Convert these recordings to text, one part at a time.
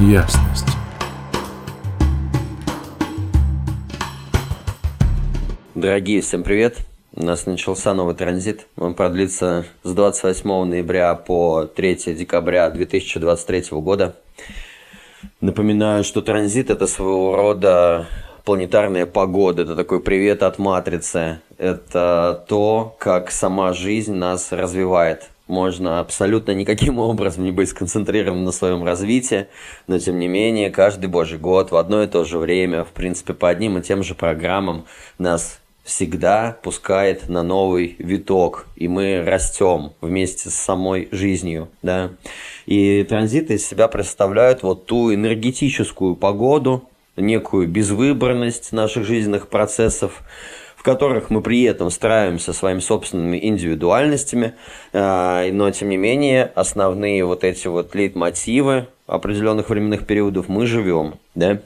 ясность. Дорогие, всем привет! У нас начался новый транзит. Он продлится с 28 ноября по 3 декабря 2023 года. Напоминаю, что транзит – это своего рода планетарная погода, это такой привет от матрицы. Это то, как сама жизнь нас развивает. Можно абсолютно никаким образом не быть сконцентрированным на своем развитии, но тем не менее, каждый божий год в одно и то же время, в принципе, по одним и тем же программам нас всегда пускает на новый виток, и мы растем вместе с самой жизнью, да. И транзиты из себя представляют вот ту энергетическую погоду, некую безвыборность наших жизненных процессов, в которых мы при этом стараемся своими собственными индивидуальностями, а, но тем не менее основные вот эти вот лейтмотивы определенных временных периодов мы живем, да.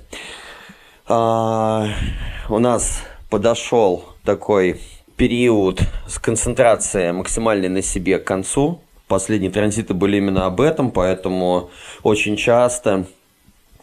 А, у нас подошел такой период с концентрацией максимальной на себе к концу. Последние транзиты были именно об этом, поэтому очень часто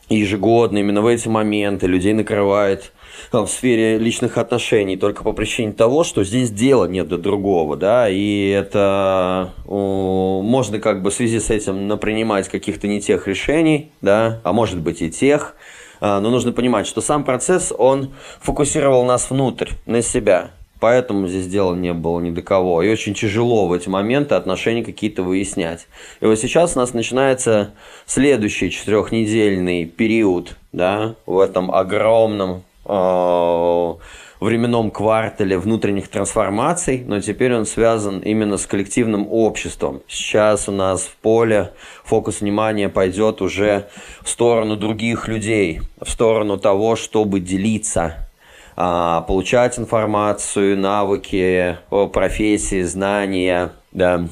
ежегодно именно в эти моменты людей накрывает в сфере личных отношений только по причине того, что здесь дела нет до другого, да, и это можно как бы в связи с этим напринимать каких-то не тех решений, да, а может быть и тех, а, но нужно понимать, что сам процесс, он фокусировал нас внутрь, на себя. Поэтому здесь дела не было ни до кого. И очень тяжело в эти моменты отношения какие-то выяснять. И вот сейчас у нас начинается следующий четырехнедельный период, да, в этом огромном э, временном квартале внутренних трансформаций, но теперь он связан именно с коллективным обществом. Сейчас у нас в поле фокус внимания пойдет уже в сторону других людей, в сторону того, чтобы делиться а, получать информацию, навыки, профессии, знания, да,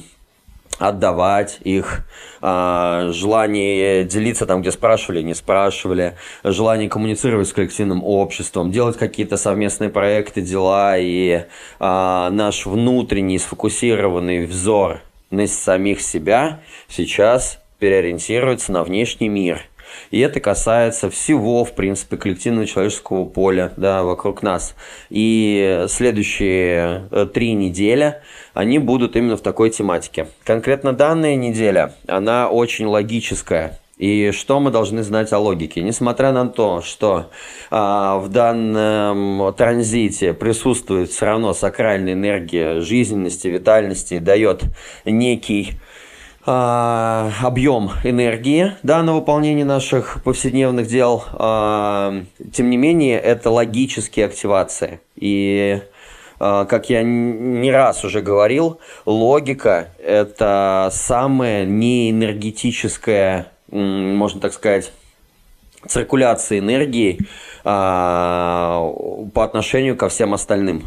отдавать их, а, желание делиться там, где спрашивали, не спрашивали, желание коммуницировать с коллективным обществом, делать какие-то совместные проекты, дела и а, наш внутренний сфокусированный взор на самих себя сейчас переориентируется на внешний мир – и это касается всего, в принципе, коллективного человеческого поля да, вокруг нас. И следующие э, три недели, они будут именно в такой тематике. Конкретно данная неделя, она очень логическая. И что мы должны знать о логике? Несмотря на то, что а, в данном транзите присутствует все равно сакральная энергия жизненности, витальности, дает некий объем энергии да, на выполнение наших повседневных дел. А, тем не менее, это логические активации. И а, как я не раз уже говорил, логика – это самая неэнергетическая, можно так сказать, циркуляция энергии по отношению ко всем остальным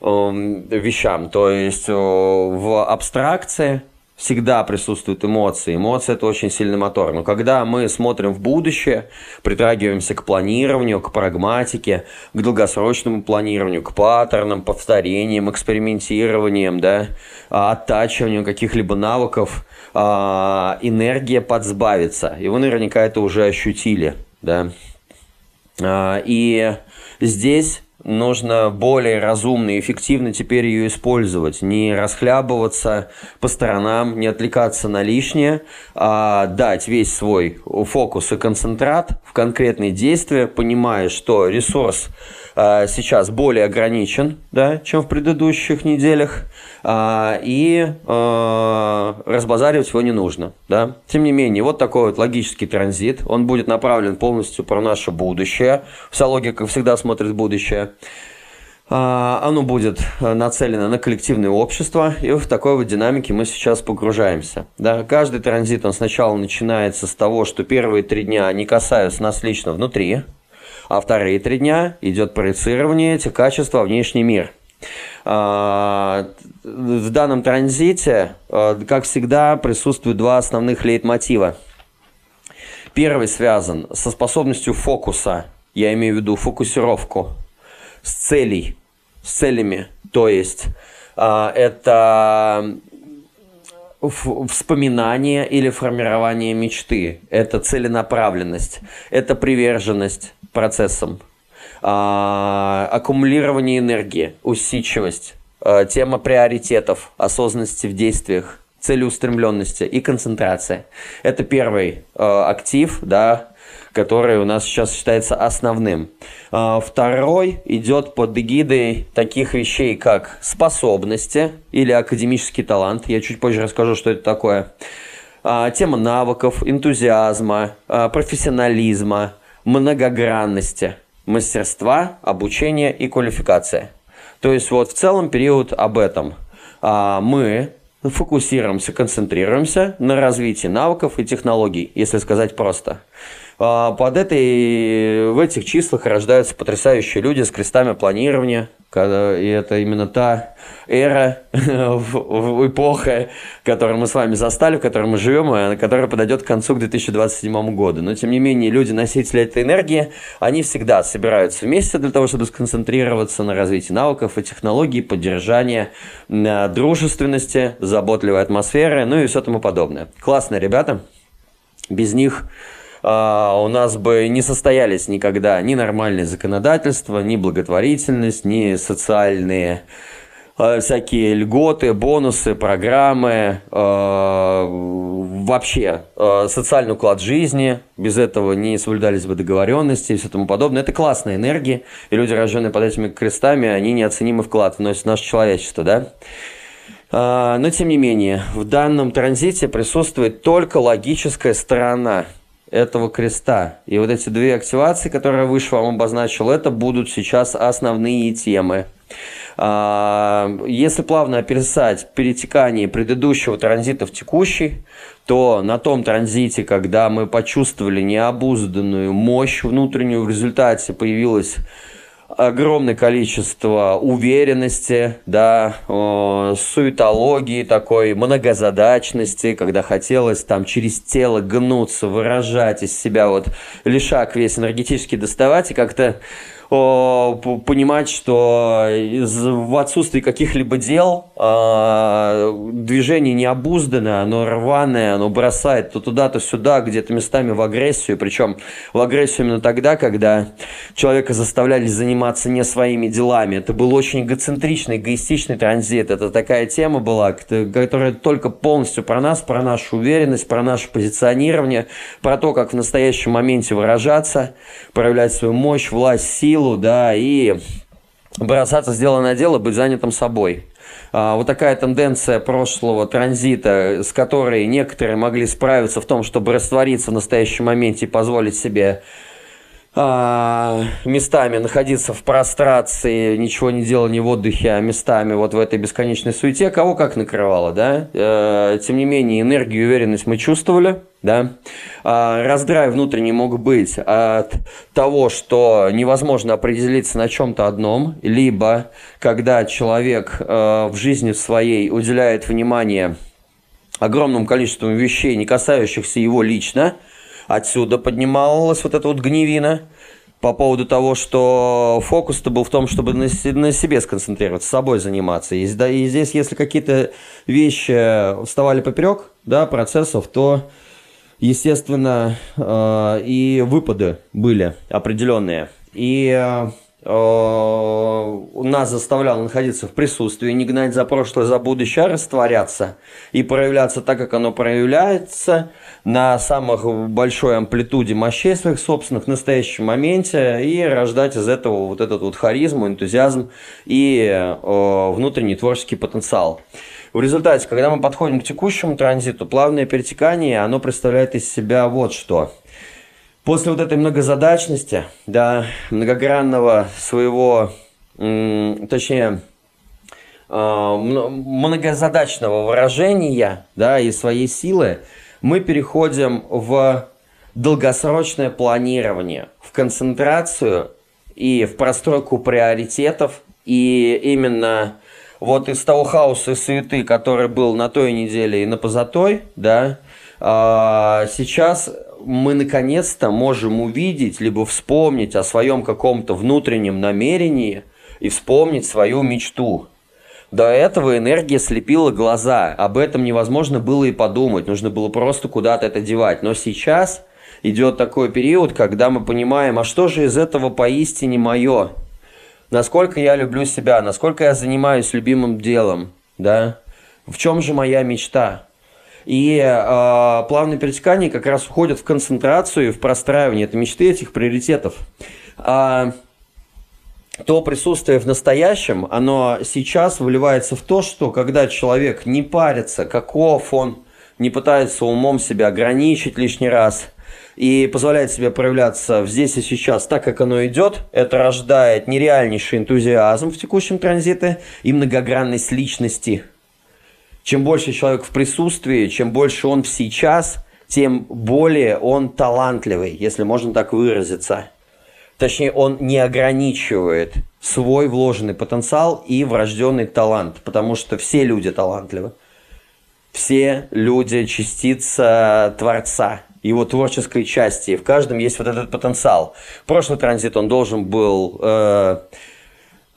вещам. То есть в абстракции – всегда присутствуют эмоции. Эмоции – это очень сильный мотор. Но когда мы смотрим в будущее, притрагиваемся к планированию, к прагматике, к долгосрочному планированию, к паттернам, повторениям, экспериментированиям, да, оттачиванию каких-либо навыков, а, энергия подсбавится. И вы наверняка это уже ощутили. Да? А, и здесь нужно более разумно и эффективно теперь ее использовать. Не расхлябываться по сторонам, не отвлекаться на лишнее, а дать весь свой фокус и концентрат в конкретные действия, понимая, что ресурс а, сейчас более ограничен, да, чем в предыдущих неделях, и а, разбазаривать его не нужно. Да. Тем не менее, вот такой вот логический транзит, он будет направлен полностью про наше будущее. Вся логика всегда смотрит будущее. Оно будет нацелено на коллективное общество, и в такой вот динамике мы сейчас погружаемся. Да, каждый транзит, он сначала начинается с того, что первые три дня не касаются нас лично внутри, а вторые три дня идет проецирование этих качеств во внешний мир – а, в данном транзите, а, как всегда, присутствуют два основных лейтмотива. Первый связан со способностью фокуса, я имею в виду фокусировку, с целей, с целями. То есть а, это вспоминание или формирование мечты. Это целенаправленность, это приверженность процессам, а, аккумулирование энергии, усидчивость, а, тема приоритетов, осознанности в действиях, целеустремленности и концентрация. Это первый а, актив, да, который у нас сейчас считается основным. А, второй идет под эгидой таких вещей, как способности или академический талант. Я чуть позже расскажу, что это такое. А, тема навыков, энтузиазма, а, профессионализма, многогранности, мастерства, обучения и квалификация. То есть вот в целом период об этом. Мы фокусируемся, концентрируемся на развитии навыков и технологий, если сказать просто. А, под этой, в этих числах рождаются потрясающие люди с крестами планирования, и это именно та эра, эпоха, которую мы с вами застали, в которой мы живем, и которая подойдет к концу к 2027 году. Но, тем не менее, люди-носители этой энергии, они всегда собираются вместе для того, чтобы сконцентрироваться на развитии навыков и технологий, поддержания дружественности, заботливой атмосферы, ну и все тому подобное. Классные ребята. Без них а, у нас бы не состоялись никогда ни нормальное законодательство, ни благотворительность, ни социальные а, всякие льготы, бонусы, программы, а, вообще социальный уклад жизни. Без этого не соблюдались бы договоренности и все тому подобное. Это классная энергия, и люди, рожденные под этими крестами, они неоценимый вклад вносят в наше человечество, да? Но, тем не менее, в данном транзите присутствует только логическая сторона – этого креста. И вот эти две активации, которые я выше вам обозначил, это будут сейчас основные темы. А, если плавно описать перетекание предыдущего транзита в текущий, то на том транзите, когда мы почувствовали необузданную мощь внутреннюю, в результате появилась огромное количество уверенности, да, э, суетологии такой, многозадачности, когда хотелось там через тело гнуться, выражать из себя вот лишак весь энергетически доставать и как-то понимать, что в отсутствии каких-либо дел э, движение необузданное, оно рваное, оно бросает то туда, то сюда, где-то местами в агрессию. Причем в агрессию именно тогда, когда человека заставляли заниматься не своими делами. Это был очень эгоцентричный, эгоистичный транзит. Это такая тема была, которая только полностью про нас, про нашу уверенность, про наше позиционирование, про то, как в настоящем моменте выражаться, проявлять свою мощь, власть, силу силу, да, и бросаться сделанное дело, быть занятым собой. А, вот такая тенденция прошлого транзита, с которой некоторые могли справиться в том, чтобы раствориться в настоящем моменте и позволить себе а, местами находиться в прострации, ничего не делания в отдыхе, а местами вот в этой бесконечной суете, кого как накрывало, да. Э, тем не менее, энергию и уверенность мы чувствовали, да. А, раздрай внутренний мог быть от того, что невозможно определиться на чем-то одном, либо когда человек э, в жизни своей уделяет внимание огромному количеству вещей, не касающихся его лично, Отсюда поднималась вот эта вот гневина по поводу того, что фокус-то был в том, чтобы на, на себе сконцентрироваться, собой заниматься. И, да, и здесь, если какие-то вещи вставали поперек да, процессов, то, естественно, э, и выпады были определенные. И э, нас заставлял находиться в присутствии, не гнать за прошлое, за будущее, а растворяться и проявляться так, как оно проявляется, на самых большой амплитуде мощей своих собственных в настоящем моменте и рождать из этого вот этот вот харизму, энтузиазм и э, внутренний творческий потенциал. В результате, когда мы подходим к текущему транзиту, плавное перетекание, оно представляет из себя вот что – После вот этой многозадачности, да, многогранного своего, точнее, а, многозадачного выражения, да, и своей силы, мы переходим в долгосрочное планирование, в концентрацию и в простройку приоритетов. И именно вот из того хаоса и суеты, который был на той неделе и на позатой, да, а, сейчас мы наконец-то можем увидеть, либо вспомнить о своем каком-то внутреннем намерении и вспомнить свою мечту. До этого энергия слепила глаза. Об этом невозможно было и подумать. Нужно было просто куда-то это девать. Но сейчас идет такой период, когда мы понимаем, а что же из этого поистине мое? Насколько я люблю себя, насколько я занимаюсь любимым делом, да? В чем же моя мечта? И э, плавные перетекания как раз уходят в концентрацию, в простраивание этой мечты, этих приоритетов. А, то присутствие в настоящем, оно сейчас выливается в то, что когда человек не парится, каков он, не пытается умом себя ограничить лишний раз и позволяет себе проявляться здесь и сейчас так, как оно идет, это рождает нереальнейший энтузиазм в текущем транзите и многогранность личности. Чем больше человек в присутствии, чем больше он в сейчас, тем более он талантливый, если можно так выразиться. Точнее, он не ограничивает свой вложенный потенциал и врожденный талант, потому что все люди талантливы. Все люди частица Творца, его творческой части. В каждом есть вот этот потенциал. Прошлый транзит, он должен был э,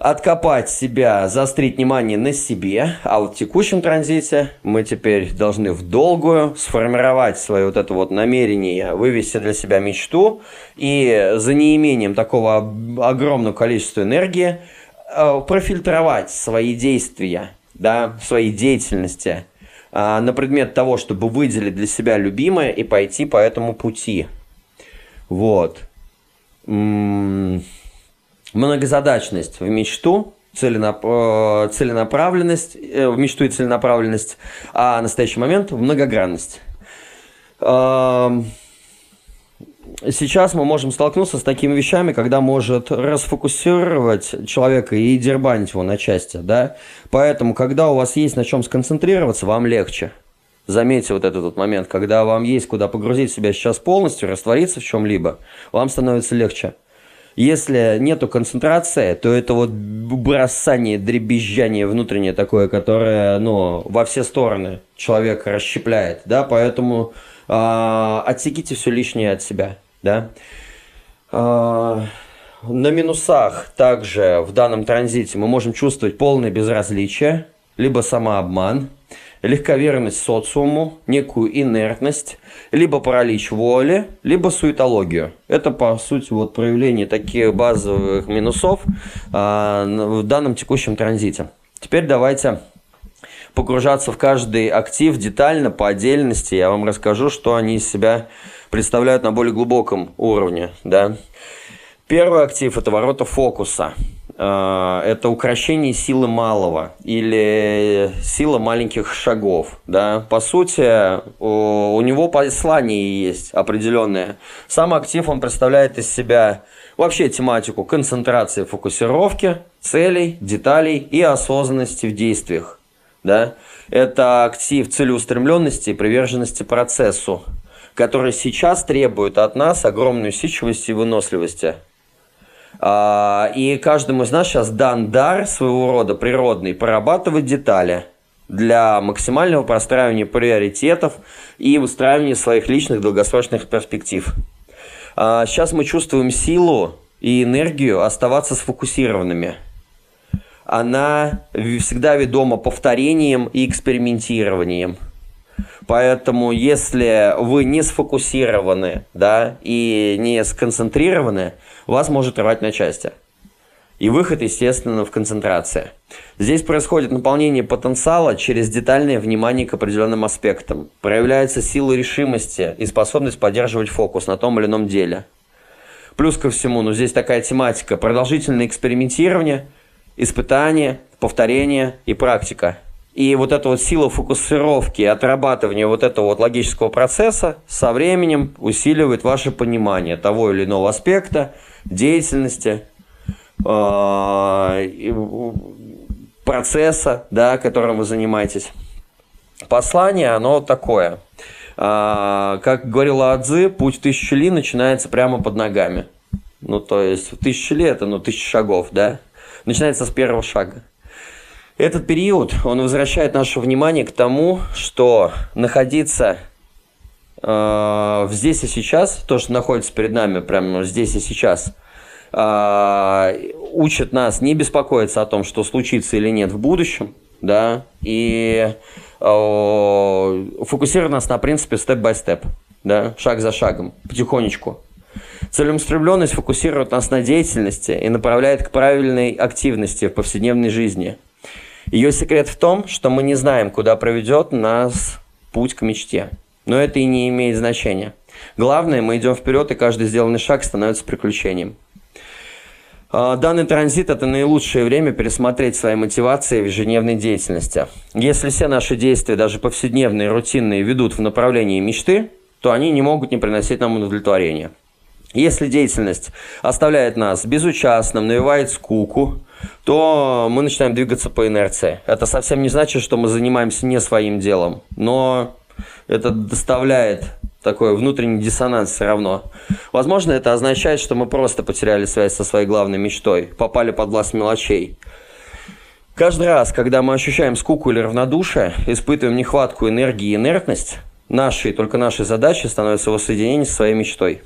откопать себя, заострить внимание на себе, а вот в текущем транзите мы теперь должны в долгую сформировать свое вот это вот намерение, вывести для себя мечту и за неимением такого огромного количества энергии э, профильтровать свои действия, да, свои деятельности на предмет того, чтобы выделить для себя любимое и пойти по этому пути. Вот. М-м- многозадачность в мечту, целенап... Э, целенаправленность, э, в мечту и целенаправленность, а в настоящий момент в многогранность. Сейчас мы можем столкнуться с такими вещами, когда может расфокусировать человека и дербанить его на части, да? Поэтому, когда у вас есть на чем сконцентрироваться, вам легче. Заметьте вот этот вот момент, когда вам есть куда погрузить себя сейчас полностью, раствориться в чем-либо, вам становится легче. Если нету концентрации, то это вот бросание, дребезжание внутреннее такое, которое, ну, во все стороны человека расщепляет, да, поэтому э, отсеките все лишнее от себя, да. Э, на минусах также в данном транзите мы можем чувствовать полное безразличие, либо самообман, легковерность социуму, некую инертность, либо паралич воли, либо суетологию. Это, по сути, вот проявление таких базовых минусов а, в данном текущем транзите. Теперь давайте погружаться в каждый актив детально, по отдельности. Я вам расскажу, что они из себя представляют на более глубоком уровне. Да? Первый актив – это ворота фокуса. А, это украшение силы малого или сила маленьких шагов. Да? По сути, у него послание есть определенное. Сам актив он представляет из себя вообще тематику концентрации, фокусировки, целей, деталей и осознанности в действиях. Да? Это актив целеустремленности и приверженности процессу, который сейчас требует от нас огромной усидчивости и выносливости – а, и каждому из нас сейчас дан дар своего рода природный прорабатывать детали для максимального простраивания приоритетов и выстраивания своих личных долгосрочных перспектив. А, сейчас мы чувствуем силу и энергию оставаться сфокусированными. Она всегда ведома повторением и экспериментированием. Поэтому, если вы не сфокусированы да, и не сконцентрированы, вас может рвать на части. И выход, естественно, в концентрации. Здесь происходит наполнение потенциала через детальное внимание к определенным аспектам. Проявляется сила решимости и способность поддерживать фокус на том или ином деле. Плюс ко всему, ну здесь такая тематика. Продолжительное экспериментирование, испытание, повторение и практика. И вот эта вот сила фокусировки, отрабатывания вот этого вот логического процесса со временем усиливает ваше понимание того или иного аспекта, деятельности, э, процесса, да, которым вы занимаетесь. Послание, оно такое. Э, как говорил Адзы, путь в тысячу ли начинается прямо под ногами. Ну, то есть, в тысячу ли это, ну, тысяча шагов, да? Начинается с первого шага. Этот период, он возвращает наше внимание к тому, что находиться э, здесь и сейчас, то, что находится перед нами прямо здесь и сейчас, а, учит нас не беспокоиться о том, что случится или нет в будущем, да, и а, фокусирует нас на принципе степ-бай-степ, да, шаг за шагом, потихонечку. Целеустремленность фокусирует нас на деятельности и направляет к правильной активности в повседневной жизни. Ее секрет в том, что мы не знаем, куда проведет нас путь к мечте. Но это и не имеет значения. Главное, мы идем вперед, и каждый сделанный шаг становится приключением. А, данный транзит – это наилучшее время пересмотреть свои мотивации в ежедневной деятельности. Если все наши действия, даже повседневные, рутинные, ведут в направлении мечты, то они не могут не приносить нам удовлетворения. Если деятельность оставляет нас безучастным, навевает скуку, то мы начинаем двигаться по инерции. Это совсем не значит, что мы занимаемся не своим делом, но это доставляет такой внутренний диссонанс все равно. Возможно, это означает, что мы просто потеряли связь со своей главной мечтой, попали под власть мелочей. Каждый раз, когда мы ощущаем скуку или равнодушие, испытываем нехватку энергии и инертность, нашей, только нашей задачей становится воссоединение со своей мечтой.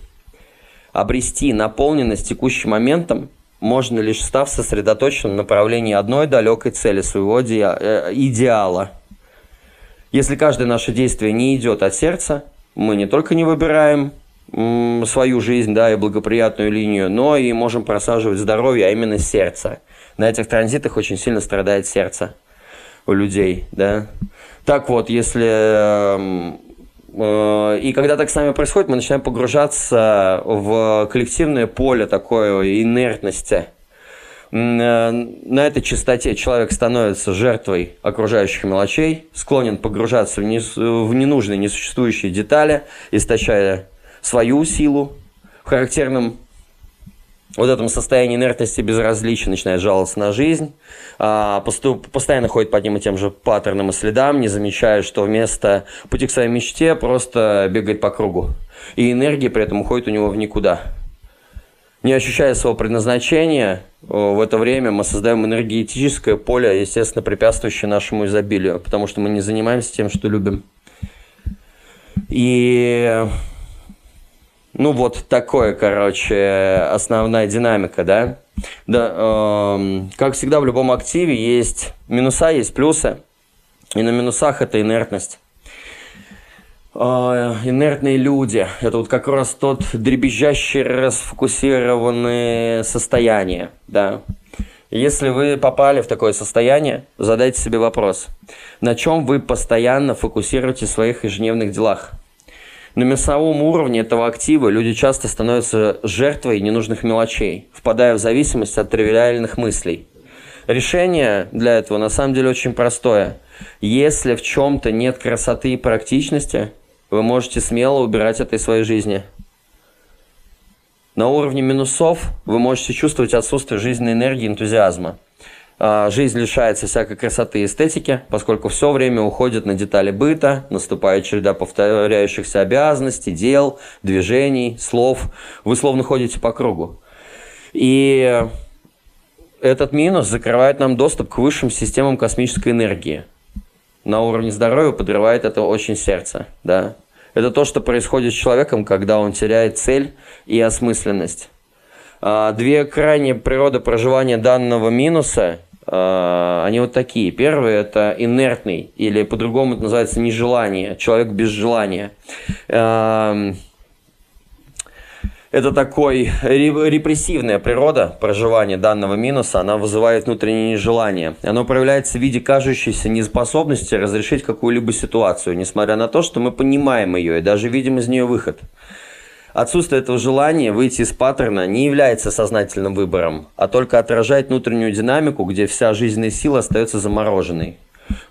Обрести наполненность текущим моментом можно лишь став сосредоточенным в направлении одной далекой цели своего э, идеала. Если каждое наше действие не идет от сердца, мы не только не выбираем свою жизнь, да, и благоприятную линию, но и можем просаживать здоровье, а именно сердце. На этих транзитах очень сильно страдает сердце у людей, да. Так вот, если эм, и когда так с нами происходит, мы начинаем погружаться в коллективное поле такой инертности. Э, на этой частоте человек становится жертвой окружающих мелочей, склонен погружаться в ненужные, несуществующие детали, истощая свою силу. В характерном вот этом состоянии инертности безразличия начинает жаловаться на жизнь, а, постоянно ходит по одним и тем же паттернам и следам, не замечая, что вместо пути к своей мечте просто бегает по кругу. И энергия при этом уходит у него в никуда. Не ощущая своего предназначения, в это время мы создаем энергетическое поле, естественно, препятствующее нашему изобилию, потому что мы не занимаемся тем, что любим. И ну вот такое, короче, основная динамика, да. Да, э, как всегда в любом активе есть минуса, есть плюсы. И на минусах это инертность. А, инертные люди. Это вот как раз тот дребезжащий, расфокусированное состояние, да. Если вы попали в такое состояние, задайте себе вопрос, на чем вы постоянно фокусируете в своих ежедневных делах. На мясовом уровне этого актива люди часто становятся жертвой ненужных мелочей, впадая в зависимость от тривиальных мыслей. Решение для этого на самом деле очень простое. Если в чем-то нет красоты и практичности – вы можете смело убирать это из своей жизни. На уровне минусов вы можете чувствовать отсутствие жизненной энергии и энтузиазма. А, жизнь лишается всякой красоты и эстетики, поскольку все время уходит на детали быта, наступает череда повторяющихся обязанностей, дел, движений, слов. Вы словно ходите по кругу. И этот минус закрывает нам доступ к высшим системам космической энергии – на уровне здоровья подрывает это очень сердце, да. Это то, что происходит с человеком, когда он теряет цель и осмысленность. А, две крайние природы проживания данного минуса, они вот такие. Первый – это инертный, или по-другому это называется нежелание, человек без желания это такой репрессивная природа проживания данного минуса, она вызывает внутреннее нежелание. Оно проявляется в виде кажущейся неспособности разрешить какую-либо ситуацию, несмотря на то, что мы понимаем ее и даже видим из нее выход. Отсутствие этого желания выйти из паттерна не является сознательным выбором, а только отражает внутреннюю динамику, где вся жизненная сила остается замороженной.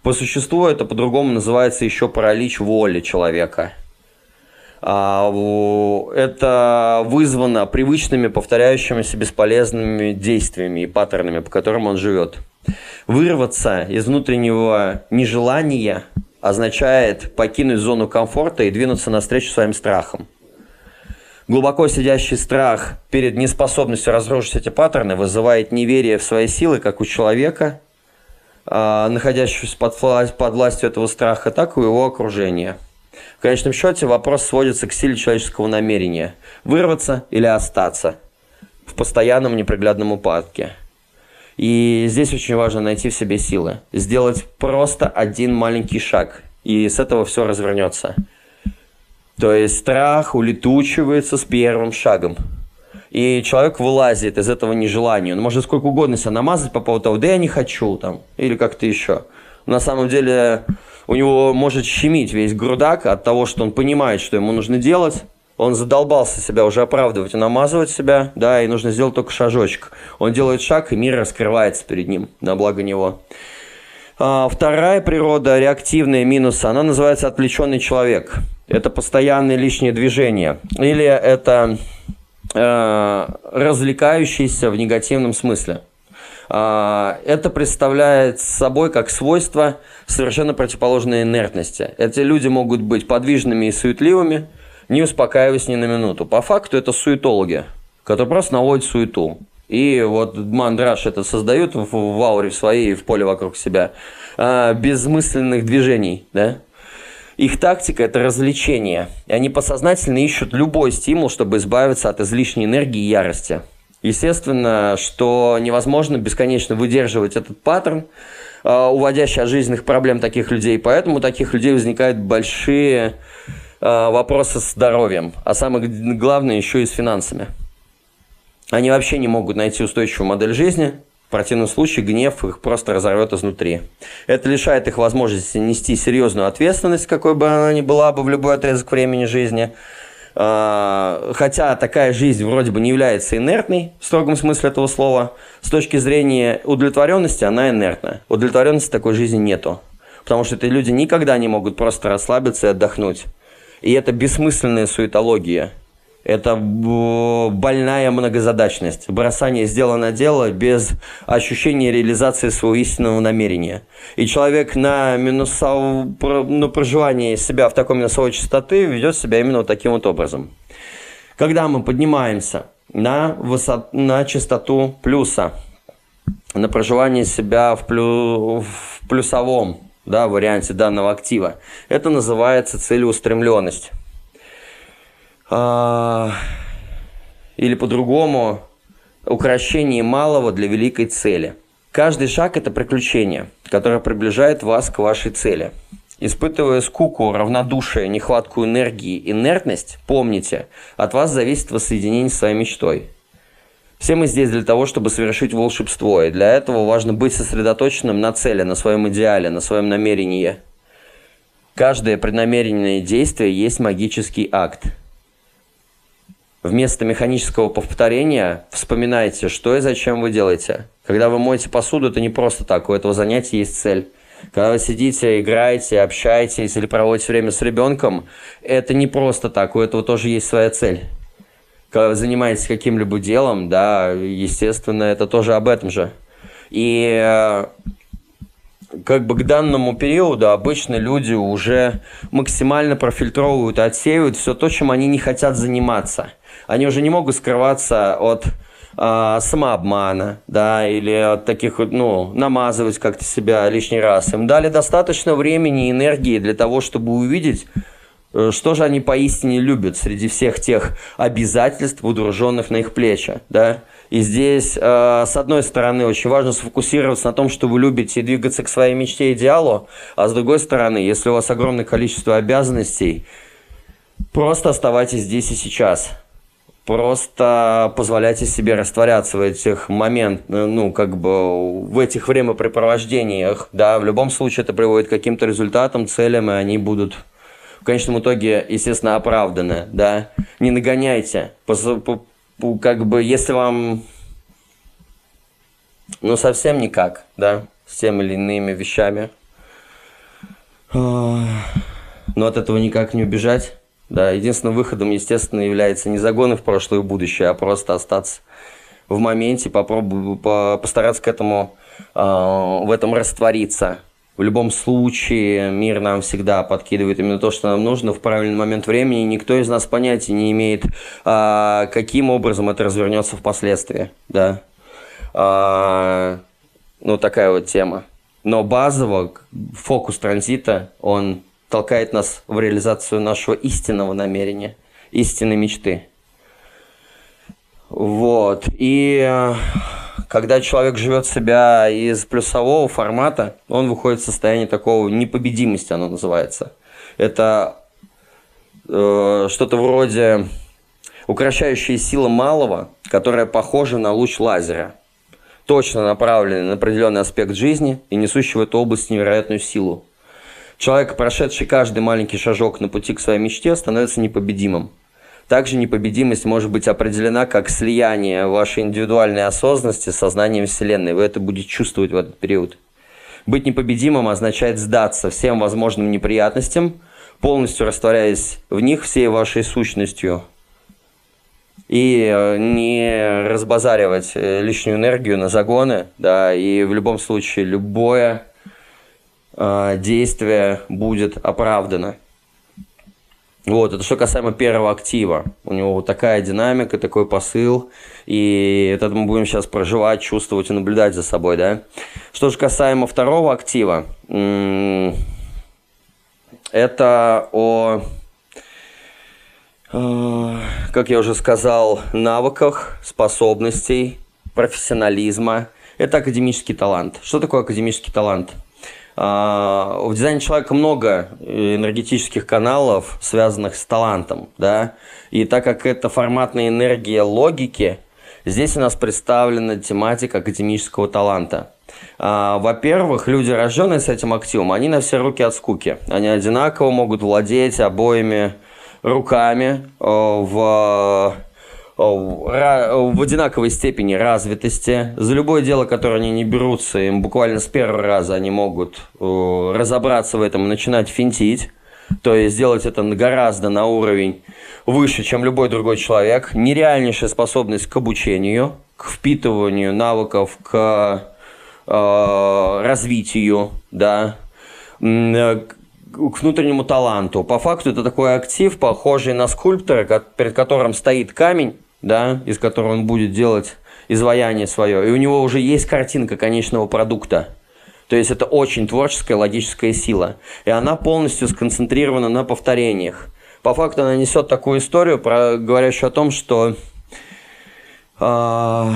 По существу это по-другому называется еще паралич воли человека – а, это вызвано привычными повторяющимися бесполезными действиями и паттернами, по которым он живет. Вырваться из внутреннего нежелания означает покинуть зону комфорта и двинуться навстречу своим страхам. Глубоко сидящий страх перед неспособностью разрушить эти паттерны вызывает неверие в свои силы как у человека, а, находящегося под, под властью этого страха, так и у его окружения – в конечном счете вопрос сводится к силе человеческого намерения – вырваться или остаться. в постоянном неприглядном упадке. И здесь очень важно найти в себе силы. Сделать просто один маленький шаг. И с этого все развернется. То есть страх улетучивается с первым шагом. И человек вылазит из этого нежелания. Он может сколько угодно себя намазать по поводу того, да я не хочу там, или как-то еще. На самом деле у него может щемить весь грудак от того, что он понимает, что ему нужно делать, он задолбался себя уже оправдывать и намазывать себя, да, и нужно сделать только шажочек. Он делает шаг, и мир раскрывается перед ним на благо него. А, вторая природа, реактивная минус, она называется отвлеченный человек. Это постоянное лишнее движение. Или это э, развлекающийся в негативном смысле. А, это представляет собой как свойство совершенно противоположной инертности. Эти люди могут быть подвижными и суетливыми, не успокаиваясь ни на минуту. По факту это суетологи, которые просто наводят суету. И вот мандраж это создают в, в ауре своей, в поле вокруг себя, а, безмысленных движений, да? Их тактика – это развлечение. И они подсознательно ищут любой стимул, чтобы избавиться от излишней энергии и ярости. Естественно, что невозможно бесконечно выдерживать этот паттерн, а, уводящий от жизненных проблем таких людей. Поэтому у таких людей возникают большие Э, вопросы с здоровьем, а самое главное еще и с финансами. Они вообще не могут найти устойчивую модель жизни, противном случае гнев их просто разорвет изнутри. Это лишает их возможности нести серьезную ответственность, какой бы она ни была бы в любой отрезок времени жизни. Э, хотя такая жизнь вроде бы не является инертной в строгом смысле этого слова, с точки зрения удовлетворенности она инертна. Удовлетворенности такой жизни нету. Потому что эти люди никогда не могут просто расслабиться и отдохнуть. И это бессмысленная суетология. Это больная многозадачность. Бросание сделано дело без ощущения реализации своего истинного намерения. И человек на, минусов... на проживание себя в такой минусовой частоты ведет себя именно вот таким вот образом. Когда мы поднимаемся на, высот... на частоту плюса, на проживание себя в, плю... в плюсовом да, варианте данного актива. Это называется целеустремленность. А, или по-другому, укращение малого для великой цели. Каждый шаг – это приключение, которое приближает вас к вашей цели. Испытывая скуку, равнодушие, нехватку энергии, инертность, помните, от вас зависит воссоединение с своей мечтой – все мы здесь для того, чтобы совершить волшебство, и для этого важно быть сосредоточенным на цели, на своем идеале, на своем намерении. Каждое преднамеренное действие есть магический акт. Вместо механического повторения вспоминайте, что и зачем вы делаете. Когда вы моете посуду, это не просто так, у этого занятия есть цель. Когда вы сидите, играете, общаетесь или проводите время с ребенком, это не просто так, у этого тоже есть своя цель когда вы занимаетесь каким-либо делом, да, естественно, это тоже об этом же. И э, как бы к данному периоду обычно люди уже максимально профильтровывают, отсеивают все то, чем они не хотят заниматься. Они уже не могут скрываться от э, самообмана, да, или от таких, ну, намазывать как-то себя лишний раз. Им дали достаточно времени и энергии для того, чтобы увидеть, Э, что же они поистине любят среди всех тех обязательств, удруженных на их плечи, да? И здесь, э, с одной стороны, очень важно сфокусироваться на том, что вы любите, и двигаться к своей мечте, идеалу, а с другой стороны, если у вас огромное количество обязанностей, просто оставайтесь здесь и сейчас. Просто позволяйте себе растворяться в этих моментах, ну, как бы в этих времяпрепровождениях, да, в любом случае это приводит к каким-то результатам, целям, и они будут в конечном итоге, естественно, оправданы, да. Не нагоняйте. Как бы, если вам, ну, совсем никак, да, с теми или иными вещами, но от этого никак не убежать. Да, единственным выходом, естественно, является не загоны в прошлое и будущее, а просто остаться в моменте, попробовать постараться к этому, э, в этом раствориться, в любом случае мир нам всегда подкидывает именно то, что нам нужно в правильный момент времени. Никто из нас понятия не имеет, а, каким образом это развернется впоследствии. Да? А, ну, такая вот тема. Но базово фокус транзита, он толкает нас в реализацию нашего истинного намерения, истинной мечты. Вот. И э, когда человек живет себя из плюсового формата, он выходит в состояние такого непобедимости, оно называется. Это э, что-то вроде укращающая сила малого, которая похожа на луч лазера, точно направленный на определенный аспект жизни и несущий в эту область невероятную силу. Человек, прошедший каждый маленький шажок на пути к своей мечте, становится непобедимым. Также непобедимость может быть определена как слияние вашей индивидуальной осознанности с сознанием Вселенной. Вы это будете чувствовать в этот период. Быть непобедимым означает сдаться всем возможным неприятностям, полностью растворяясь в них всей вашей сущностью, и э, не разбазаривать э, лишнюю энергию на загоны, да, и в любом случае любое э, действие будет оправдано. Вот, это что касаемо первого актива. У него вот такая динамика, такой посыл, и это мы будем сейчас проживать, чувствовать и наблюдать за собой, да. Что же касаемо второго актива, это о Э, как я уже сказал, навыках, способностей, профессионализма. Это академический талант. Что такое академический талант? А, в дизайне человека много энергетических каналов, связанных с талантом, да, и так как это форматная энергия логики, здесь у нас представлена тематика академического таланта. А, во-первых, люди, рожденные с этим активом, они на все руки от скуки. Они одинаково могут владеть обоими руками э, в в одинаковой степени развитости. За любое дело, которое они не берутся, им буквально с первого раза они могут э, разобраться в этом и начинать финтить. То есть сделать это гораздо на уровень выше, чем любой другой человек. Нереальнейшая способность к обучению, к впитыванию навыков, к э, развитию, да, к внутреннему таланту. По факту это такой актив, похожий на скульптора, перед которым стоит камень, да, из которого он будет делать изваяние свое. И у него уже есть картинка конечного продукта. То есть это очень творческая, логическая сила. И она полностью сконцентрирована на повторениях. По факту она несет такую историю, про, говорящую о том, что э,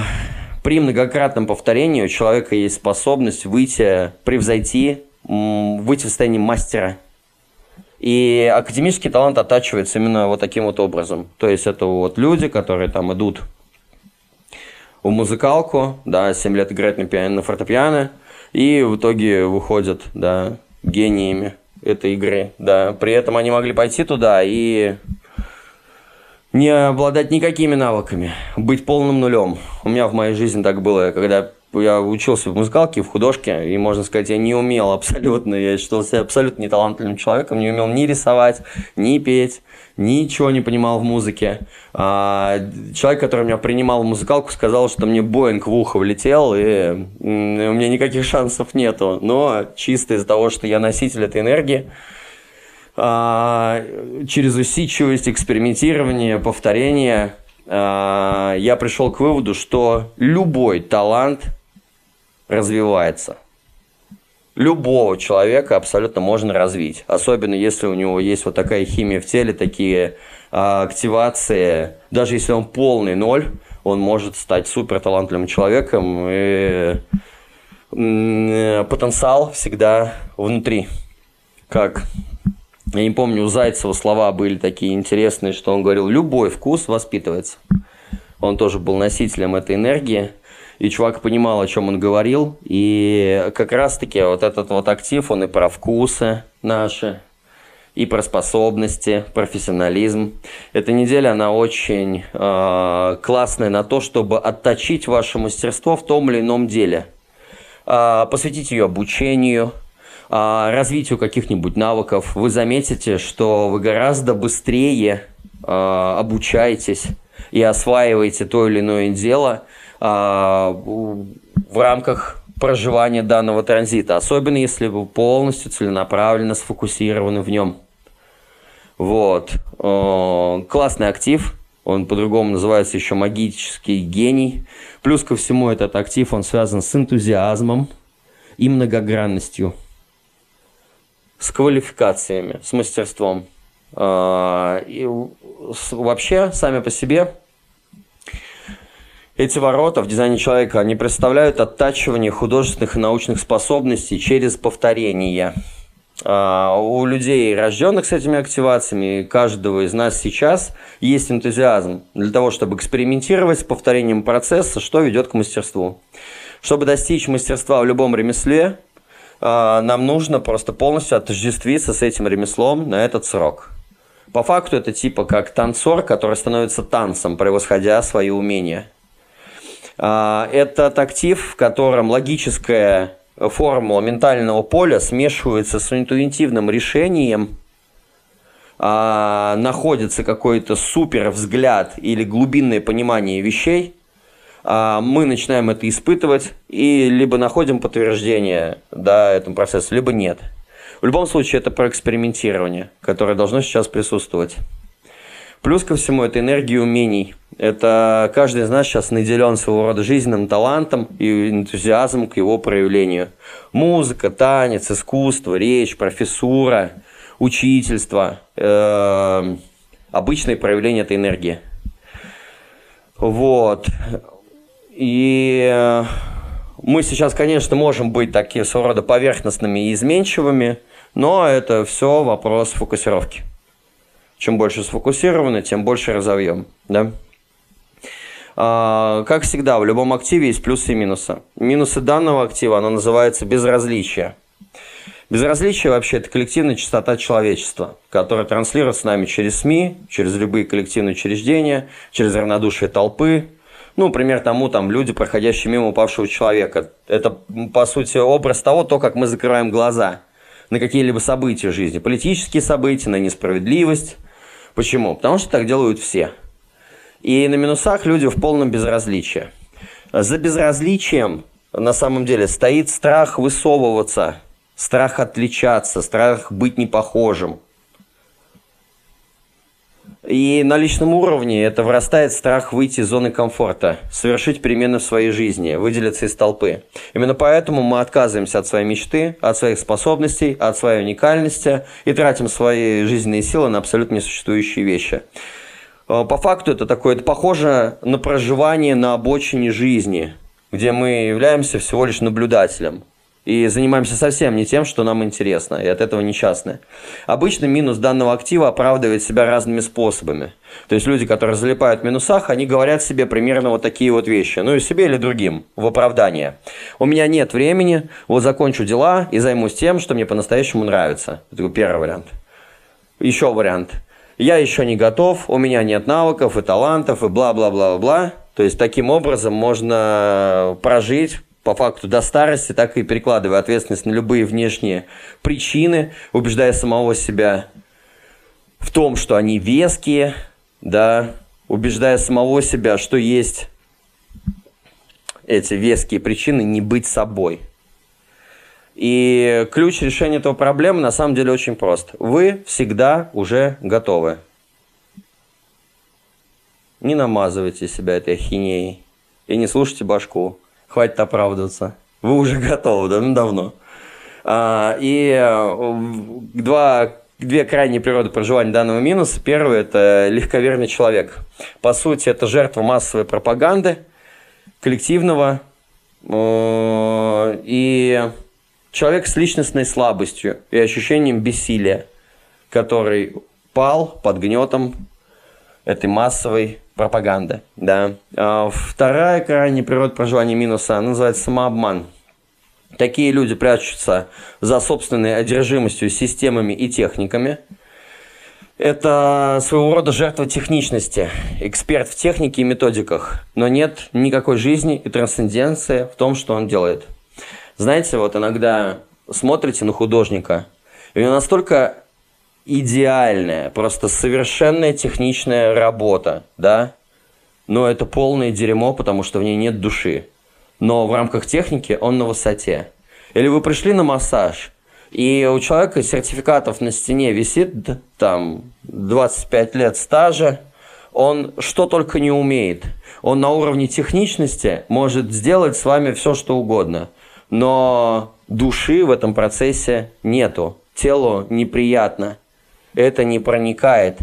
при многократном повторении у человека есть способность выйти, превзойти, выйти в состояние мастера и академический талант оттачивается именно вот таким вот образом. То есть это вот люди, которые там идут в музыкалку, да, 7 лет играют на, пиано, на фортепиано, и в итоге выходят, да, гениями этой игры, да. При этом они могли пойти туда и не обладать никакими навыками, быть полным нулем. У меня в моей жизни так было, когда я учился в музыкалке, в художке, и, можно сказать, я не умел абсолютно, я считал себя абсолютно неталантливым человеком, не умел ни рисовать, ни петь, ничего не понимал в музыке. А, человек, который меня принимал в музыкалку, сказал, что мне Боинг в ухо влетел, и у меня никаких шансов нету. Но чисто из-за того, что я носитель этой энергии, а, через усидчивость, экспериментирование, повторение, а, я пришел к выводу, что любой талант – развивается. Любого человека абсолютно можно развить, особенно если у него есть вот такая химия в теле, такие а, активации. Даже если он полный ноль, он может стать супер талантливым человеком. И потенциал всегда внутри. Как я не помню, у Зайцева слова были такие интересные, что он говорил, любой вкус воспитывается. Он тоже был носителем этой энергии и чувак понимал, о чем он говорил, и как раз-таки вот этот вот актив, он и про вкусы наши, и про способности, профессионализм. Эта неделя, она очень э, классная на то, чтобы отточить ваше мастерство в том или ином деле. Э, посвятить ее обучению, э, развитию каких-нибудь навыков. Вы заметите, что вы гораздо быстрее э, обучаетесь и осваиваете то или иное дело – в рамках проживания данного транзита, особенно если вы полностью целенаправленно сфокусированы в нем. Вот. Классный актив, он по-другому называется еще магический гений. Плюс ко всему этот актив, он связан с энтузиазмом и многогранностью, с квалификациями, с мастерством. А, и вообще, сами по себе, Эти ворота в дизайне человека, они представляют оттачивание художественных и научных способностей через повторение. А, у людей, рожденных с этими активациями, каждого из нас сейчас есть энтузиазм для того, чтобы экспериментировать с повторением процесса, что ведет к мастерству. Чтобы достичь мастерства в любом ремесле, а, нам нужно просто полностью отождествиться с этим ремеслом на этот срок. По факту это типа как танцор, который становится танцем, превосходя свои умения. А, этот актив, в котором логическая формула ментального поля смешивается с интуитивным решением, а, находится какой-то супер взгляд или глубинное понимание вещей, а, мы начинаем это испытывать и либо находим подтверждение да, этому процессу, либо нет. В любом случае, это про экспериментирование, которое должно сейчас присутствовать. Плюс ко всему, это энергия умений. Это каждый из нас сейчас наделен своего рода жизненным талантом и энтузиазмом к его проявлению. Музыка, танец, искусство, речь, профессура, учительство э, – обычные проявления этой энергии. Вот. И э, мы сейчас, конечно, можем быть такие своего рода поверхностными и изменчивыми, но это все вопрос фокусировки. Чем больше сфокусированы, тем больше разовьем. Да? А, как всегда, в любом активе есть плюсы и минусы. Минусы данного актива, оно называется безразличие. Безразличие вообще это коллективная частота человечества, которая транслируется нами через СМИ, через любые коллективные учреждения, через равнодушие толпы. Ну, пример тому, там, люди, проходящие мимо упавшего человека. Это, по сути, образ того, то, как мы закрываем глаза на какие-либо события жизни. Политические события, на несправедливость, Почему? Потому что так делают все. И на минусах люди в полном безразличии. За безразличием на самом деле стоит страх высовываться, страх отличаться, страх быть непохожим. И на личном уровне это вырастает страх выйти из зоны комфорта, совершить перемены в своей жизни, выделиться из толпы. Именно поэтому мы отказываемся от своей мечты, от своих способностей, от своей уникальности и тратим свои жизненные силы на абсолютно несуществующие вещи. Э, по факту это такое, это похоже на проживание на обочине жизни, где мы являемся всего лишь наблюдателем и занимаемся совсем не тем, что нам интересно, и от этого несчастны. Обычно минус данного актива оправдывает себя разными способами. То есть люди, которые залипают в минусах, они говорят себе примерно вот такие вот вещи, ну и себе или другим, в оправдание. У меня нет времени, вот закончу дела и займусь тем, что мне по-настоящему нравится. Это первый вариант. Еще вариант. Я еще не готов, у меня нет навыков и талантов и бла-бла-бла-бла. То есть таким образом можно прожить по факту до старости, так и перекладывая ответственность на любые внешние причины, убеждая самого себя в том, что они веские, да, убеждая самого себя, что есть эти веские причины не быть собой. И ключ решения этого проблемы на самом деле очень прост. Вы всегда уже готовы. Не намазывайте себя этой ахинеей и не слушайте башку хватит оправдываться. Вы уже готовы, да, ну, давно. А, и э, два, две крайние природы проживания данного минуса. Первый – это легковерный человек. По сути, это жертва массовой пропаганды, коллективного, э, и человек с личностной слабостью и ощущением бессилия, который пал под гнетом этой массовой пропаганды. Да. А вторая крайняя природа проживания минуса называется самообман. Такие люди прячутся за собственной одержимостью системами и техниками. Это своего рода жертва техничности, эксперт в технике и методиках, но нет никакой жизни и трансценденции в том, что он делает. Знаете, вот иногда смотрите на художника, и он настолько идеальная, просто совершенная техничная работа, да, но это полное дерьмо, потому что в ней нет души. Но в рамках техники он на высоте. Или вы пришли на массаж, и у человека сертификатов на стене висит там 25 лет стажа, он что только не умеет. Он на уровне техничности может сделать с вами все, что угодно. Но души в этом процессе нету. Телу неприятно. Это не проникает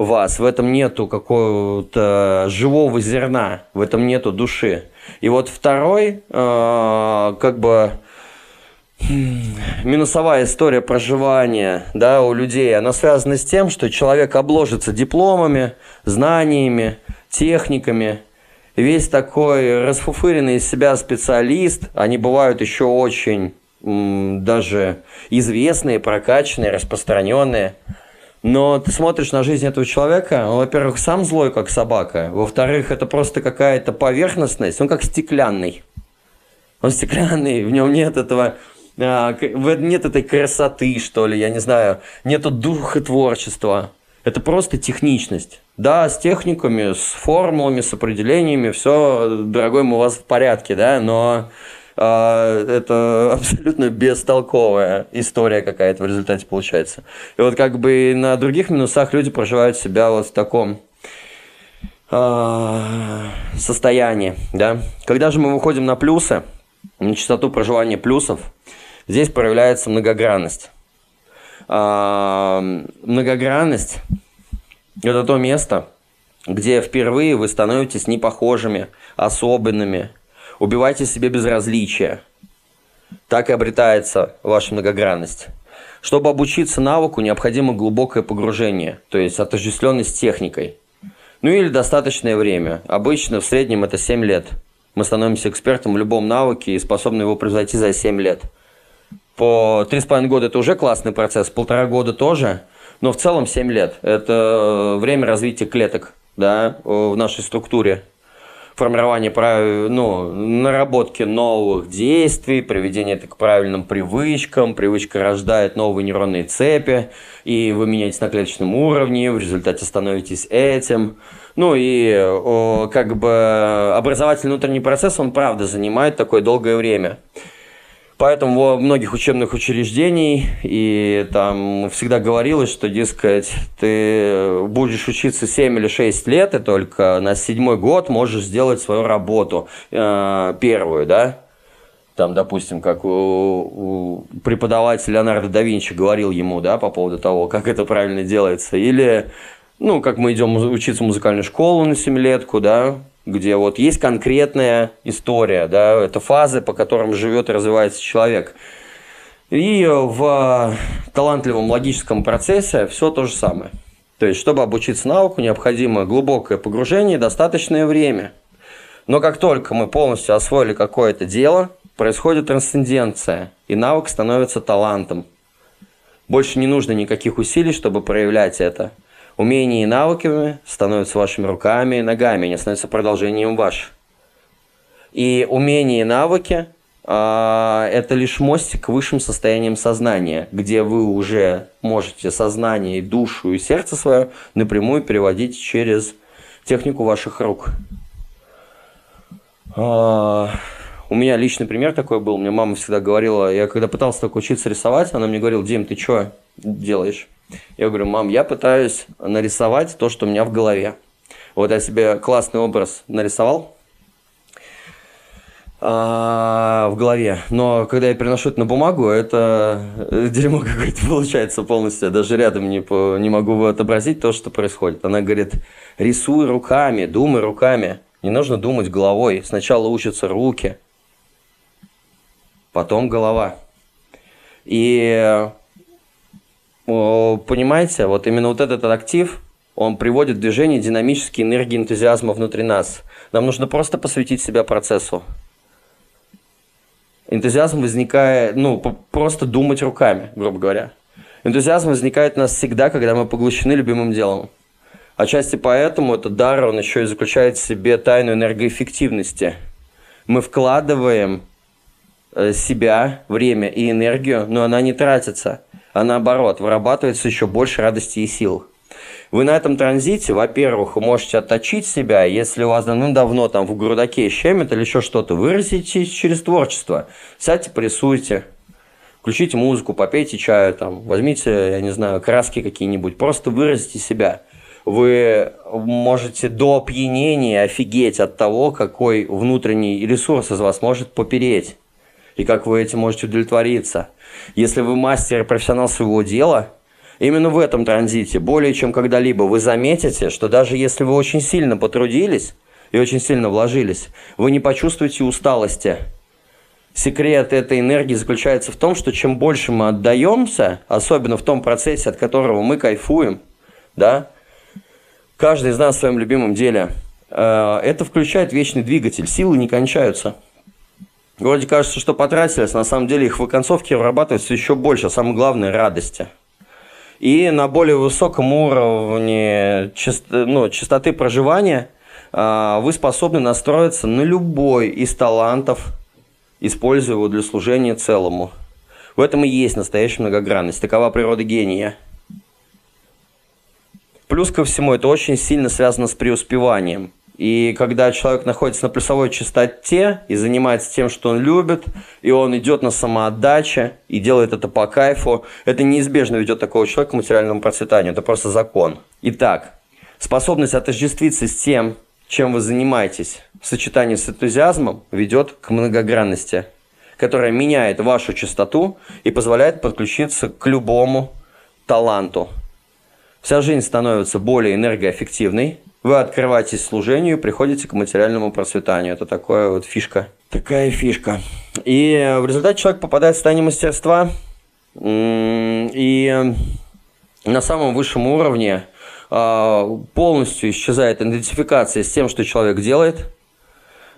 вас, в этом нету какого-то живого зерна, в этом нету души. И вот второй, э, как бы минусовая история проживания да, у людей, она связана с тем, что человек обложится дипломами, знаниями, техниками, весь такой расфуфыренный из себя специалист, они бывают еще очень даже известные, прокачанные, распространенные. Но ты смотришь на жизнь этого человека, он, во-первых, сам злой, как собака. Во-вторых, это просто какая-то поверхностность, он как стеклянный. Он стеклянный, в нем нет этого а, нет этой красоты, что ли, я не знаю, нету духа творчества. Это просто техничность. Да, с техниками, с формулами, с определениями, все, дорогой мой, у вас в порядке, да, но э, это абсолютно бестолковая история какая-то в результате получается. И вот как бы на других минусах люди проживают себя вот в таком э, состоянии, да. Когда же мы выходим на плюсы, на частоту проживания плюсов, здесь проявляется многогранность. А, многогранность – это то место, где впервые вы становитесь непохожими, особенными, убивайте себе безразличие. Так и обретается ваша многогранность. Чтобы обучиться навыку, необходимо глубокое погружение, то есть отождествленность с техникой. Ну или достаточное время. Обычно в среднем это 7 лет. Мы становимся экспертом в любом навыке и способны его превзойти за 7 лет – по 3,5 года это уже классный процесс, полтора года тоже, но в целом 7 лет. Это время развития клеток да, в нашей структуре. Формирование, ну, наработки новых действий, приведение это к правильным привычкам. Привычка рождает новые нейронные цепи, и вы меняетесь на клеточном уровне, в результате становитесь этим. Ну и как бы образовательный внутренний процесс, он правда занимает такое долгое время. Поэтому во многих учебных учреждений и там всегда говорилось, что, дескать, ты будешь учиться 7 или 6 лет, и только на седьмой год можешь сделать свою работу э, первую, да? Там, допустим, как у, у преподаватель Леонардо да Винчи говорил ему, да, по поводу того, как это правильно делается. Или, ну, как мы идем учиться в музыкальную школу на семилетку, да, где вот есть конкретная история, да, это фазы, по которым живет и развивается человек. И в талантливом логическом процессе все то же самое. То есть, чтобы обучиться науку, необходимо глубокое погружение и достаточное время. Но как только мы полностью освоили какое-то дело, происходит трансценденция, и навык становится талантом. Больше не нужно никаких усилий, чтобы проявлять это – Умения и навыки становятся вашими руками и ногами, они становятся продолжением ваш. И умения и навыки а, это лишь мостик к высшим состояниям сознания, где вы уже можете сознание, и душу и сердце свое напрямую переводить через технику ваших рук. А, у меня личный пример такой был. Мне мама всегда говорила, я когда пытался только учиться рисовать, она мне говорила, Дим, ты что делаешь? Я говорю, мам, я пытаюсь нарисовать то, что у меня в голове. Вот я себе классный образ нарисовал а, в голове, но когда я переношу это на бумагу, это дерьмо какое-то получается полностью. Я даже рядом не, по, не могу отобразить то, что происходит. Она говорит, рисуй руками, думай руками. Не нужно думать головой. Сначала учатся руки, потом голова. И понимаете, вот именно вот этот актив, он приводит в движение динамические энергии энтузиазма внутри нас. Нам нужно просто посвятить себя процессу. Энтузиазм возникает, ну, просто думать руками, грубо говоря. Энтузиазм возникает у нас всегда, когда мы поглощены любимым делом. Отчасти поэтому этот дар, он еще и заключает в себе тайну энергоэффективности. Мы вкладываем э, себя, время и энергию, но она не тратится – а наоборот, вырабатывается еще больше радости и сил. Вы на этом транзите, во-первых, можете отточить себя, если у вас давно там в грудаке щемит или еще что-то, выразите через творчество. Сядьте, порисуйте, включите музыку, попейте чаю, там, возьмите, я не знаю, краски какие-нибудь, просто выразите себя. Вы можете до опьянения офигеть от того, какой внутренний ресурс из вас может попереть, и как вы этим можете удовлетвориться – если вы мастер и профессионал своего дела, Именно в этом транзите, более чем когда-либо, вы заметите, что даже если вы очень сильно потрудились и очень сильно вложились, вы не почувствуете усталости. Секрет этой энергии заключается в том, что чем больше мы отдаемся, особенно в том процессе, от которого мы кайфуем, да, каждый из нас в своем любимом деле, э, это включает вечный двигатель, силы не кончаются. Вроде кажется, что потратились, на самом деле их в оконцовке вырабатывается еще больше, самое главное – радости – и на более высоком уровне часто, ну, частоты проживания а, вы способны настроиться на любой из талантов, используя его для служения целому. В этом и есть настоящая многогранность. Такова природа гения. Плюс ко всему, это очень сильно связано с преуспеванием – и когда человек находится на плюсовой частоте и занимается тем, что он любит, и он идет на самоотдаче и делает это по кайфу, это неизбежно ведет такого человека к материальному процветанию. Это просто закон. Итак, способность отождествиться с тем, чем вы занимаетесь, в сочетании с энтузиазмом ведет к многогранности, которая меняет вашу частоту и позволяет подключиться к любому таланту. Вся жизнь становится более энергоэффективной, вы открываетесь служению, приходите к материальному процветанию. Это такая вот фишка. Такая фишка. И в результате человек попадает в состояние мастерства. И на самом высшем уровне а, полностью исчезает идентификация с тем, что человек делает –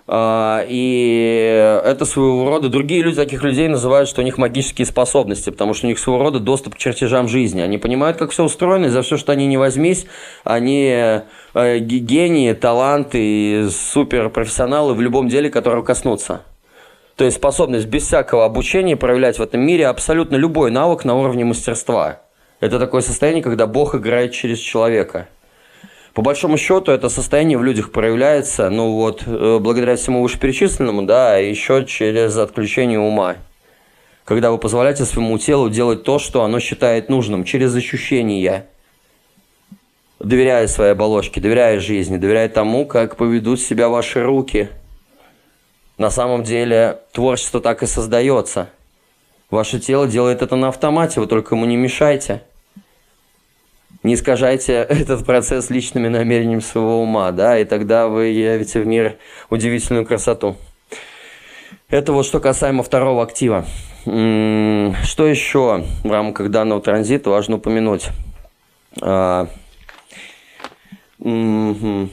и это своего рода... Другие люди таких людей называют, что у них магические способности, потому что у них своего рода доступ к чертежам жизни. Они понимают, как все устроено, и за все, что они не возьмись, они э, гении, таланты, суперпрофессионалы в любом деле, которого коснутся. То есть способность без всякого обучения проявлять в этом мире абсолютно любой навык на уровне мастерства. Это такое состояние, когда Бог играет через человека – по большому счету это состояние в людях проявляется, ну вот, э, благодаря всему вышеперечисленному, да, еще через отключение ума. Когда вы позволяете своему телу делать то, что оно считает нужным, через ощущения. Доверяя своей оболочке, доверяя жизни, доверяя тому, как поведут себя ваши руки. На самом деле творчество так и создается. Ваше тело делает это на автомате, вы только ему не мешайте не искажайте этот процесс личными намерениями своего ума, да, и тогда вы явите в мир удивительную красоту. Это вот что касаемо второго актива. Что еще в рамках данного транзита важно упомянуть? А, на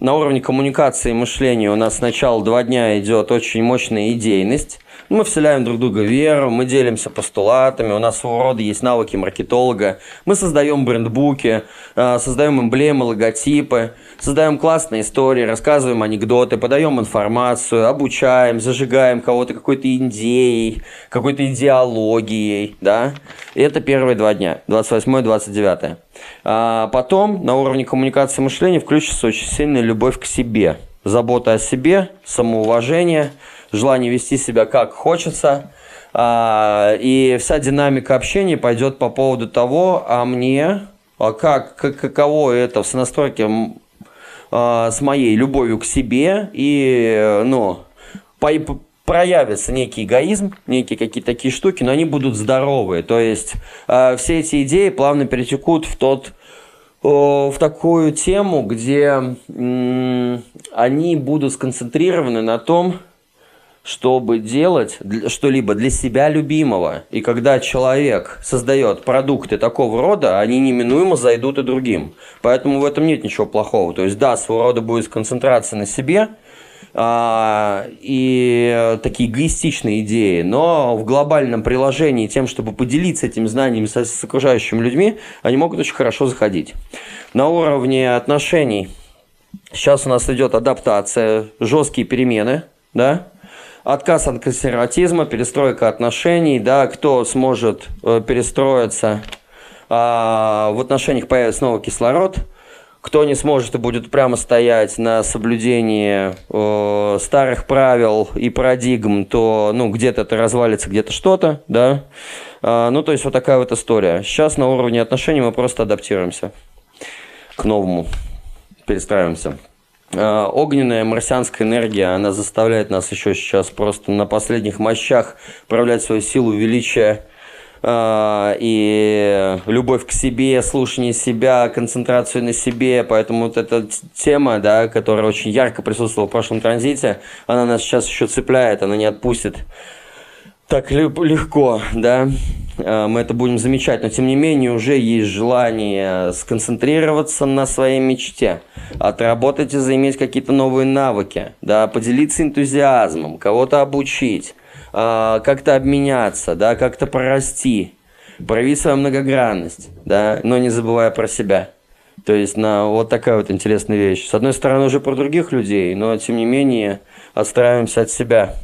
уровне коммуникации и мышления у нас сначала два дня идет очень мощная идейность, мы вселяем друг друга веру, мы делимся постулатами, у нас своего рода есть навыки маркетолога, мы создаем брендбуки, э, создаем эмблемы, логотипы, создаем классные истории, рассказываем анекдоты, подаем информацию, обучаем, зажигаем кого-то какой-то идеей, какой-то идеологией, да. И это первые два дня, 28-29. А потом на уровне коммуникации мышления включится очень сильная любовь к себе, забота о себе, самоуважение – желание вести себя как хочется. А, и вся динамика общения пойдет по поводу того, а мне, а как, как каково это в сонастройке а, с моей любовью к себе и, ну, по, проявится некий эгоизм, некие какие-то такие штуки, но они будут здоровые. То есть э, все эти идеи плавно перетекут в тот в такую тему, где э, они будут сконцентрированы на том, чтобы делать что-либо для себя любимого. И когда человек создает продукты такого рода, они неминуемо зайдут и другим. Поэтому в этом нет ничего плохого. То есть, да, своего рода будет концентрация на себе, а, и такие эгоистичные идеи, но в глобальном приложении тем, чтобы поделиться этими знаниями с, с окружающими людьми, они могут очень хорошо заходить. На уровне отношений сейчас у нас идет адаптация, жесткие перемены, да, отказ от консерватизма, перестройка отношений, да, кто сможет э, перестроиться, а, в отношениях появится снова кислород, кто не сможет и будет прямо стоять на соблюдении э, старых правил и парадигм, то ну, где-то это развалится, где-то что-то, да. А, ну, то есть вот такая вот история. Сейчас на уровне отношений мы просто адаптируемся к новому, перестраиваемся. Э, огненная марсианская энергия, она заставляет нас еще сейчас просто на последних мощах проявлять свою силу величия, а, и любовь к себе, слушание себя, концентрацию на себе. Поэтому вот эта тема, да, которая очень ярко присутствовала в прошлом транзите, она нас сейчас еще цепляет, она не отпустит так легко, да, а, мы это будем замечать, но тем не менее уже есть желание сконцентрироваться на своей мечте, отработать и заиметь какие-то новые навыки, да, поделиться энтузиазмом, кого-то обучить, а, как-то обменяться, да, как-то прорасти, проявить свою многогранность, да, но не забывая про себя. То есть на вот такая вот интересная вещь. С одной стороны уже про других людей, но тем не менее отстраиваемся от себя.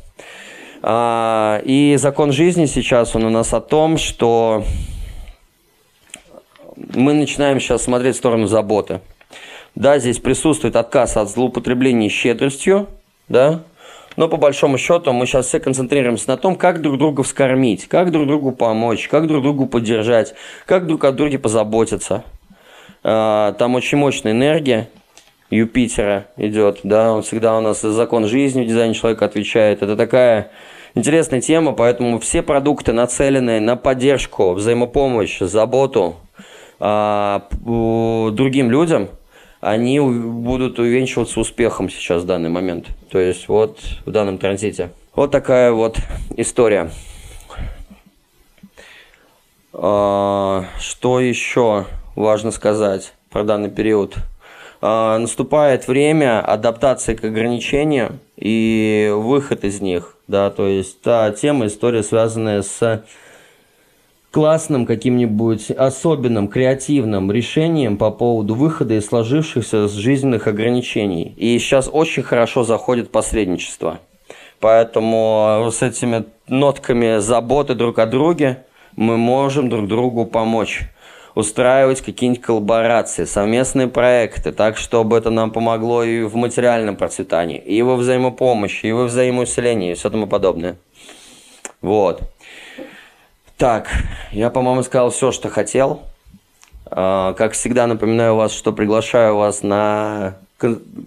А, и закон жизни сейчас он у нас о том, что мы начинаем сейчас смотреть в сторону заботы. Да, здесь присутствует отказ от злоупотребления щедростью, да, но по большому счету мы сейчас все концентрируемся на том, как друг друга вскормить, как друг другу помочь, как друг другу поддержать, как друг о друге позаботиться. А, там очень мощная энергия Юпитера идет, да, он всегда у нас за закон жизни в дизайне человека отвечает. Это такая интересная тема, поэтому все продукты нацелены на поддержку, взаимопомощь, заботу а, другим людям – они будут увенчиваться успехом сейчас в данный момент. То есть вот в данном транзите. Вот такая вот история. А, что еще важно сказать про данный период? А, наступает время адаптации к ограничениям и выход из них. Да, то есть та тема, история, связанная с классным каким-нибудь особенным креативным решением по поводу выхода из сложившихся жизненных ограничений. И сейчас очень хорошо заходит посредничество. Поэтому с этими нотками заботы друг о друге мы можем друг другу помочь устраивать какие-нибудь коллаборации, совместные проекты, так, чтобы это нам помогло и в материальном процветании, и во взаимопомощи, и во взаимоусилении, и все тому подобное. Вот. Так, я, по-моему, сказал все, что хотел. А, как всегда, напоминаю вас, что приглашаю вас на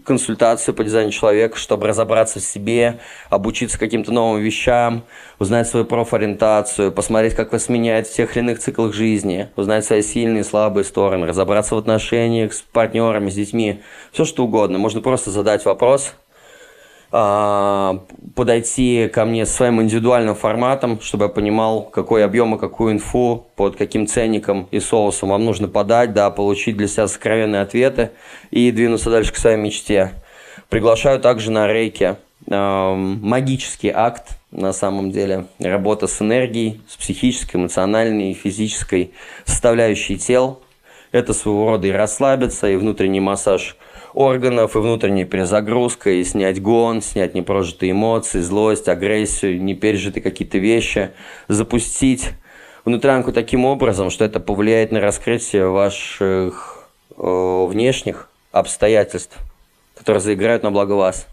консультацию по дизайну человека, чтобы разобраться в себе, обучиться каким-то новым вещам, узнать свою профориентацию, посмотреть, как вас меняет в тех или иных циклах жизни, узнать свои сильные и слабые стороны, разобраться в отношениях с партнерами, с детьми, все что угодно. Можно просто задать вопрос, подойти ко мне своим индивидуальным форматом, чтобы я понимал, какой объем и какую инфу, под каким ценником и соусом вам нужно подать, да, получить для себя сокровенные ответы и двинуться дальше к своей мечте. Приглашаю также на рейке. Магический акт, на самом деле, работа с энергией, с психической, эмоциональной и физической составляющей тел. Это своего рода и расслабиться, и внутренний массаж – органов и внутренняя перезагрузка, и снять гон, снять непрожитые эмоции, злость, агрессию, непережитые какие-то вещи, запустить внутрянку таким образом, что это повлияет на раскрытие ваших э, внешних обстоятельств, которые заиграют на благо вас.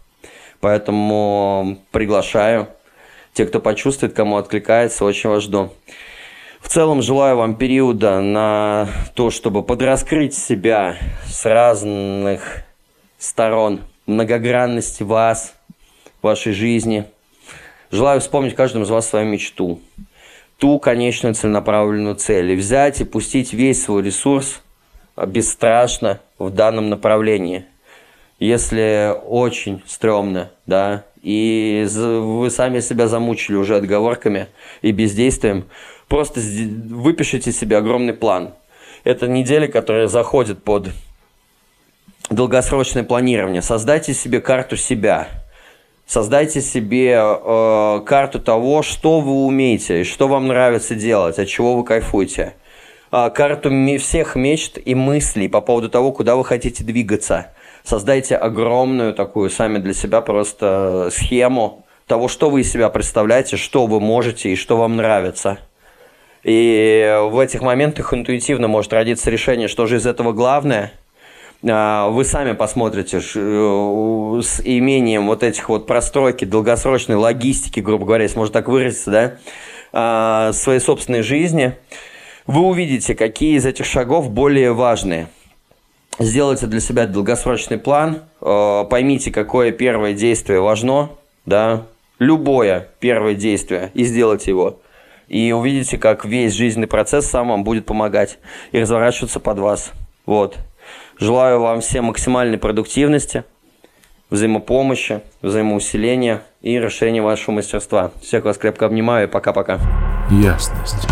Поэтому приглашаю. Те, кто почувствует, кому откликается, очень вас жду. В целом желаю вам периода на то, чтобы подраскрыть себя с разных сторон, многогранность вас, вашей жизни. Желаю вспомнить каждому из вас свою мечту, ту конечную целенаправленную цель, и взять и пустить весь свой ресурс бесстрашно в данном направлении. Если очень стрёмно, да, и вы сами себя замучили уже отговорками и бездействием, просто выпишите себе огромный план. Это неделя, которая заходит под долгосрочное планирование. Создайте себе карту себя. Создайте себе э, карту того, что вы умеете, что вам нравится делать, от чего вы кайфуете. Э, карту всех мечт и мыслей по поводу того, куда вы хотите двигаться. Создайте огромную такую сами для себя просто схему того, что вы из себя представляете, что вы можете и что вам нравится. И в этих моментах интуитивно может родиться решение, что же из этого главное – вы сами посмотрите э, с имением вот этих вот простройки, долгосрочной логистики, грубо говоря, если можно так выразиться, да, а, своей собственной жизни, вы увидите, какие из этих шагов более важные. Сделайте для себя долгосрочный план, э, поймите, какое первое действие важно, да, любое первое действие, и сделайте его. и увидите, как весь жизненный процесс сам вам будет помогать и разворачиваться под вас. Вот. Желаю вам всем максимальной продуктивности, взаимопомощи, взаимоусиления и расширения вашего мастерства. Всех вас крепко обнимаю и пока-пока. Ясность.